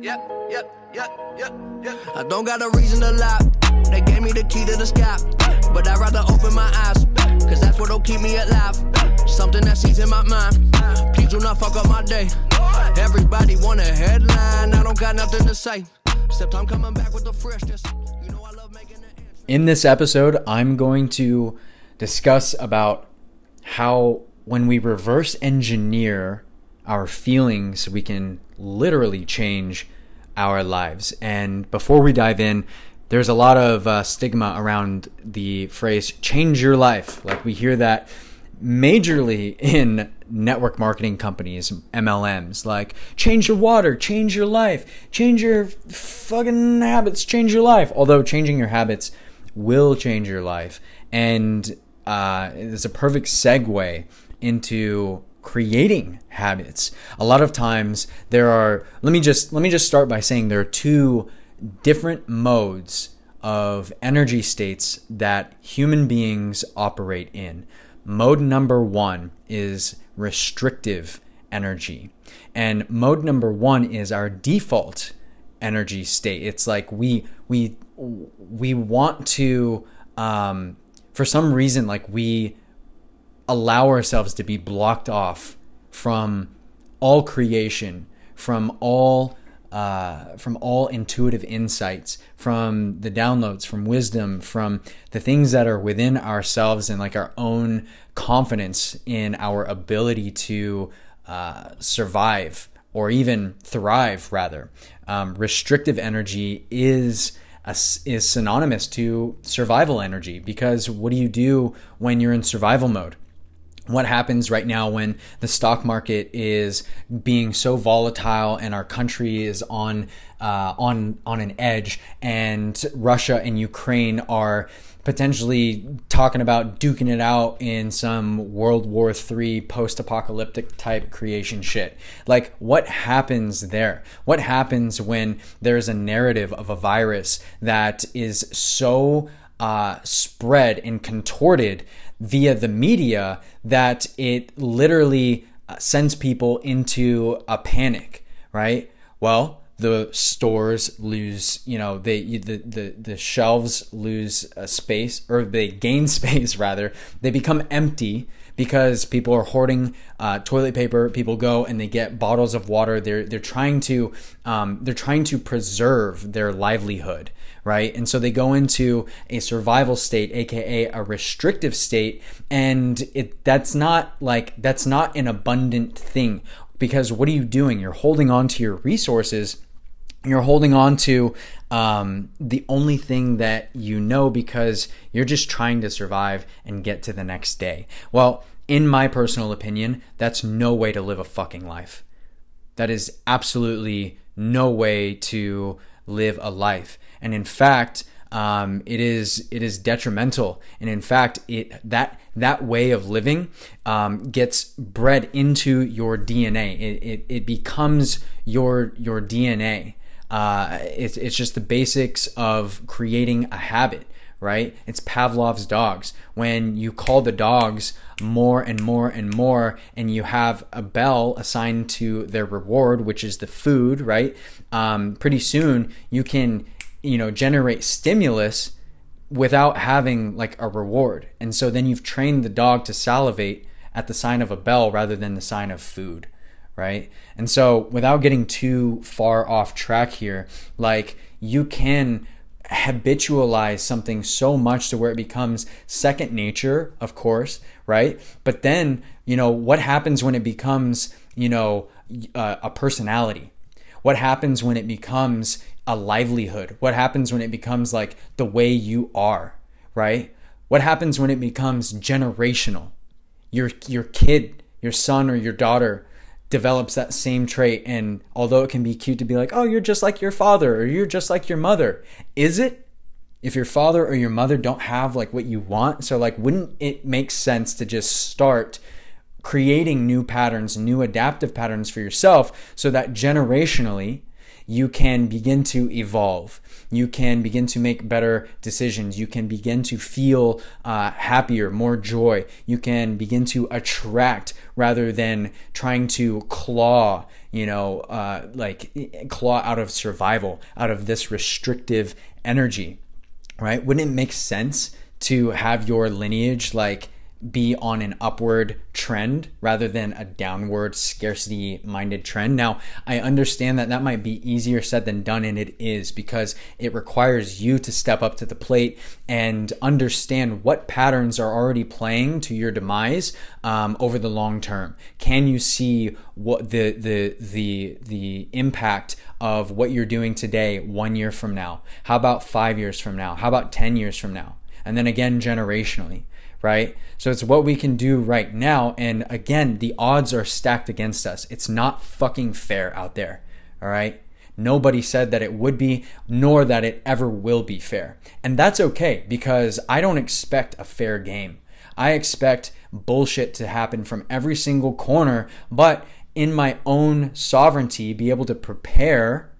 yep, yep, yep, yep, yep. I don't got a reason to lie. They gave me the key to the sky, but I'd rather open my eyes, cause that's what'll keep me alive. Something that sees in my mind. Please do not fuck up my day. Everybody want a headline, I don't got nothing to say. Except I'm coming back with the freshness. You know I love making the In this episode, I'm going to discuss about how when we reverse engineer our feelings, we can literally change our lives. And before we dive in, there's a lot of uh, stigma around the phrase change your life. Like we hear that majorly in network marketing companies, MLMs, like change your water, change your life, change your fucking habits, change your life. Although changing your habits will change your life. And uh, it's a perfect segue into creating habits. A lot of times there are let me just let me just start by saying there are two different modes of energy states that human beings operate in. Mode number 1 is restrictive energy. And mode number 1 is our default energy state. It's like we we we want to um for some reason like we allow ourselves to be blocked off from all creation, from all uh, from all intuitive insights, from the downloads, from wisdom, from the things that are within ourselves and like our own confidence in our ability to uh, survive or even thrive, rather. Um, restrictive energy is. A, is synonymous to survival energy because what do you do when you're in survival mode? What happens right now when the stock market is being so volatile and our country is on uh, on on an edge and Russia and Ukraine are potentially talking about duking it out in some World War III post-apocalyptic type creation shit. Like what happens there? What happens when there's a narrative of a virus that is so uh, spread and contorted via the media that it literally uh, sends people into a panic, right? Well, the stores lose, you know, they the the, the shelves lose a space or they gain space rather. They become empty because people are hoarding uh, toilet paper. People go and they get bottles of water. They're they're trying to um, they're trying to preserve their livelihood, right? And so they go into a survival state, aka a restrictive state, and it that's not like that's not an abundant thing because what are you doing? You're holding on to your resources you're holding on to um, the only thing that you know because you're just trying to survive and get to the next day. Well, in my personal opinion, that's no way to live a fucking life. That is absolutely no way to live a life. And in fact, um, it is it is detrimental, and in fact, it that that way of living um, gets bred into your DNA. It, it, it becomes your your DNA. Uh, it's it's just the basics of creating a habit right? It's Pavlov's dogs. When you call the dogs more and more and more, and you have a bell assigned to their reward, which is the food, right? Um, pretty soon you can, you know, generate stimulus without having like a reward. And so then you've trained the dog to salivate at the sign of a bell rather than the sign of food, right? And so without getting too far off track here, like you can habitualize something so much to where it becomes second nature, of course, right? But then, you know, what happens when it becomes, you know, uh, a personality? What happens when it becomes a livelihood? What happens when it becomes like the way you are, right? What happens when it becomes generational? Your your kid, your son or your daughter develops that same trait. And although it can be cute to be like, oh, you're just like your father or you're just like your mother, is it? If your father or your mother don't have like what you want, so like, wouldn't it make sense to just start creating new patterns, new adaptive patterns for yourself so that generationally you can begin to evolve. You can begin to make better decisions. You can begin to feel uh, happier, more joy. You can begin to attract rather than trying to claw, you know, uh, like claw out of survival, out of this restrictive energy, right? Wouldn't it make sense to have your lineage like be on an upward trend rather than a downward scarcity minded trend. Now, I understand that that might be easier said than done, and it is because it requires you to step up to the plate and understand what patterns are already playing to your demise um, over the long term. Can you see what the the the the impact of what you're doing today one year from now? How about five years from now? How about ten years from now? And then again, generationally right? So it's what we can do right now. And again, the odds are stacked against us. It's not fucking fair out there, all right? Nobody said that it would be, nor that it ever will be fair. And that's okay because I don't expect a fair game. I expect bullshit to happen from every single corner, but in my own sovereignty, be able to prepare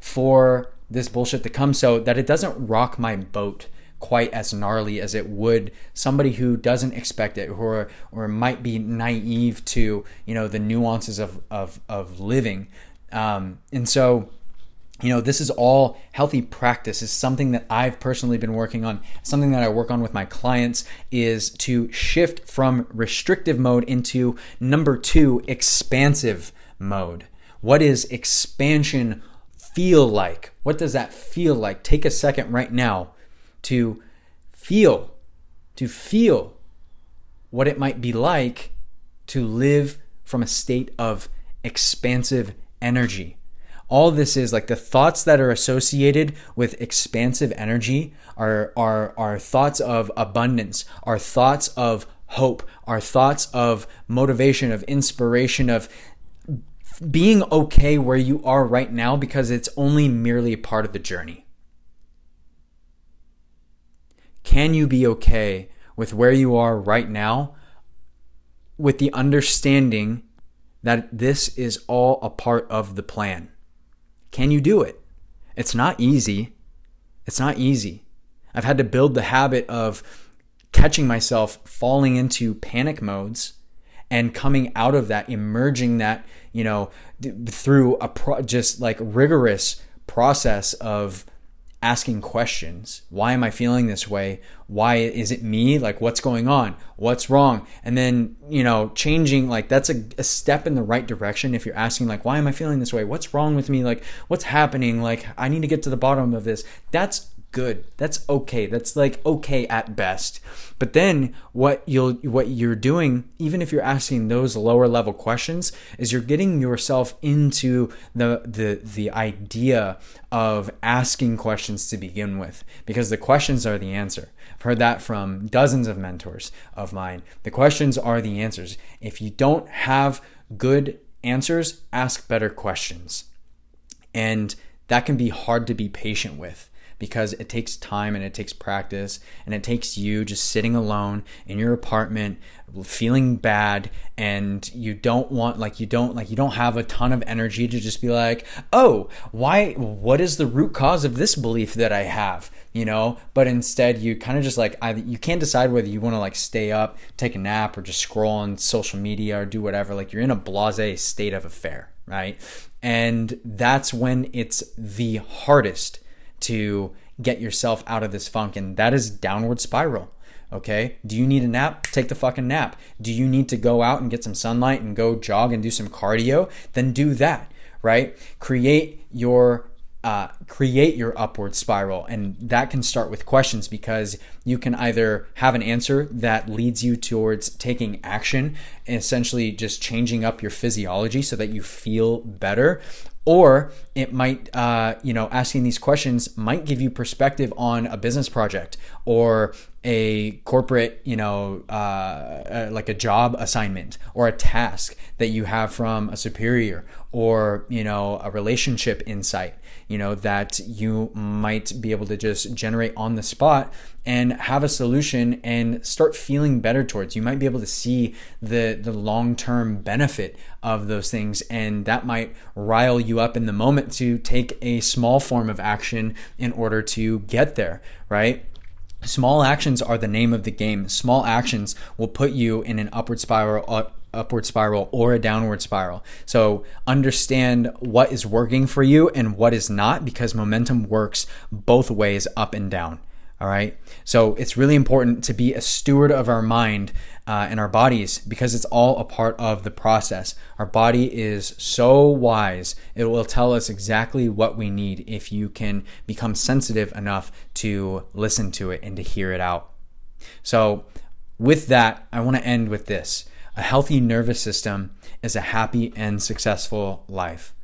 for this bullshit to come so that it doesn't rock my boat quite as gnarly as it would somebody who doesn't expect it or or might be naive to you know the nuances of of, of living. Um, and so you know this is all healthy practice is something that i've personally been working on. Something that i work on with my clients is to shift from restrictive mode into number two expansive mode. What is expansion feel like? What does that feel like? Take a second right now to feel, to feel what it might be like to live from a state of expansive energy. All this is like the thoughts that are associated with expansive energy are, are, are thoughts of abundance, are thoughts of hope, are thoughts of motivation, of inspiration, of being okay where you are right now because it's only merely a part of the journey. Can you be okay with where you are right now with the understanding that this is all a part of the plan? Can you do it? It's not easy. It's not easy. I've had to build the habit of catching myself falling into panic modes and coming out of that, emerging that, you know, through a pro- just like rigorous process of asking questions. Why am I feeling this way? Why is it me? Like, what's going on? What's wrong? And then, you know, changing, like, that's a, a, step in the right direction. If you're asking, like, why am I feeling this way? What's wrong with me? Like, what's happening? Like, I need to get to the bottom of this. That's good. That's okay. That's like okay at best. But then what you'll what you're doing even if you're asking those lower level questions is you're getting yourself into the the the idea of asking questions to begin with because the questions are the answer. I've heard that from dozens of mentors of mine. The questions are the answers. If you don't have good answers, ask better questions. And that can be hard to be patient with because it takes time and it takes practice and it takes you just sitting alone in your apartment feeling bad and you don't want like you don't like you don't have a ton of energy to just be like oh why what is the root cause of this belief that i have? You know? But instead you kind of just like I, you can't decide whether you want to like stay up take a nap or just scroll on social media or do whatever. Like you're in a blase state of affair right? And that's when it's the hardest to get yourself out of this funk. And that is downward spiral. Okay. Do you need a nap? Take the fucking nap. Do you need to go out and get some sunlight and go jog and do some cardio? Then do that. Right. Create your uh, create your upward spiral. And that can start with questions because you can either have an answer that leads you towards taking action, essentially just changing up your physiology so that you feel better, or it might uh, you know asking these questions might give you perspective on a business project or a corporate you know uh, uh, like a job assignment or a task that you have from a superior or you know a relationship insight you know that you might be able to just generate on the spot and have a solution and start feeling better towards. You might be able to see the the long-term benefit of those things and that might rile you up in the moment to take a small form of action in order to get there, right? Small actions are the name of the game. Small actions will put you in an upward spiral, uh, upward spiral or a downward spiral. So understand what is working for you and what is not because momentum works both ways up and down. All right. So it's really important to be a steward of our mind uh, and our bodies because it's all a part of the process. Our body is so wise, it will tell us exactly what we need if you can become sensitive enough to listen to it and to hear it out. So, with that, I want to end with this a healthy nervous system is a happy and successful life.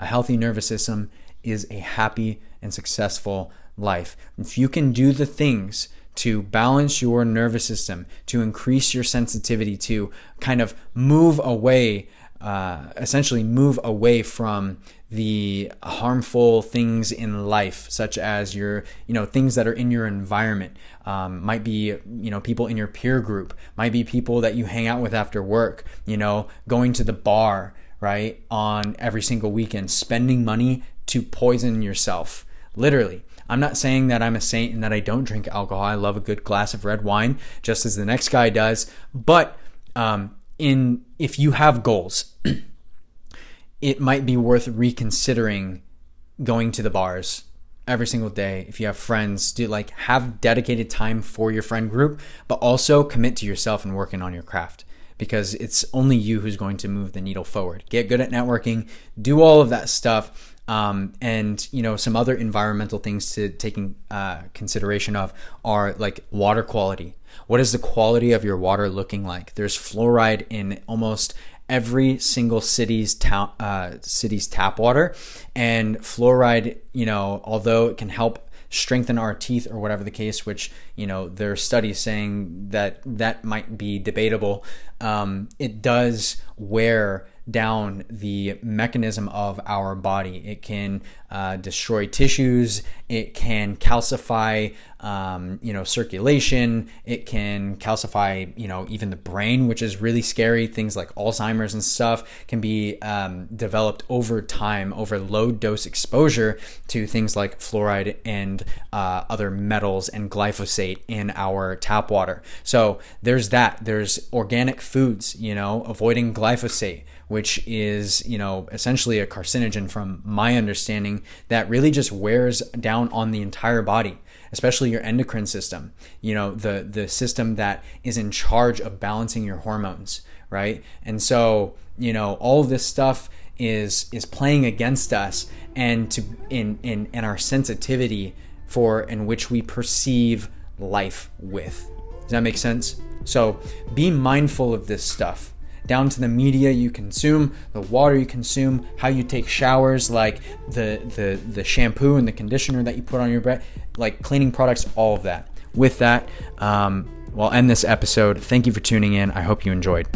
A healthy nervous system is a happy and successful life. If you can do the things to balance your nervous system, to increase your sensitivity, to kind of move away, uh, essentially move away from the harmful things in life, such as your, you know, things that are in your environment. Um, might be, you know, people in your peer group, might be people that you hang out with after work, you know, going to the bar, right, on every single weekend, spending money to poison yourself, literally. I'm not saying that I'm a saint and that I don't drink alcohol. I love a good glass of red wine, just as the next guy does. But um, in if you have goals, it might be worth reconsidering going to the bars every single day if you have friends do like have dedicated time for your friend group but also commit to yourself and working on your craft because it's only you who's going to move the needle forward get good at networking do all of that stuff um, and you know some other environmental things to taking uh, consideration of are like water quality. What is the quality of your water looking like? There's fluoride in almost every single city's uh, city's tap water, and fluoride, you know, although it can help strengthen our teeth or whatever the case, which you know there are studies saying that that might be debatable. Um, it does wear down the mechanism of our body. It can uh, destroy tissues. It can calcify, um, you know, circulation. It can calcify, you know, even the brain, which is really scary. Things like Alzheimer's and stuff can be um, developed over time, over low dose exposure to things like fluoride and uh, other metals and glyphosate in our tap water. So there's that. There's organic foods, you know, avoiding glyphosate which is, you know, essentially a carcinogen from my understanding that really just wears down on the entire body, especially your endocrine system, you know, the the system that is in charge of balancing your hormones, right? And so, you know, all this stuff is is playing against us and to in in in our sensitivity for in which we perceive life with. Does that make sense? So be mindful of this stuff down to the media you consume, the water you consume, how you take showers, like the the the shampoo and the conditioner that you put on your breath, like cleaning products, all of that. With that, um, we'll end this episode. Thank you for tuning in. I hope you enjoyed.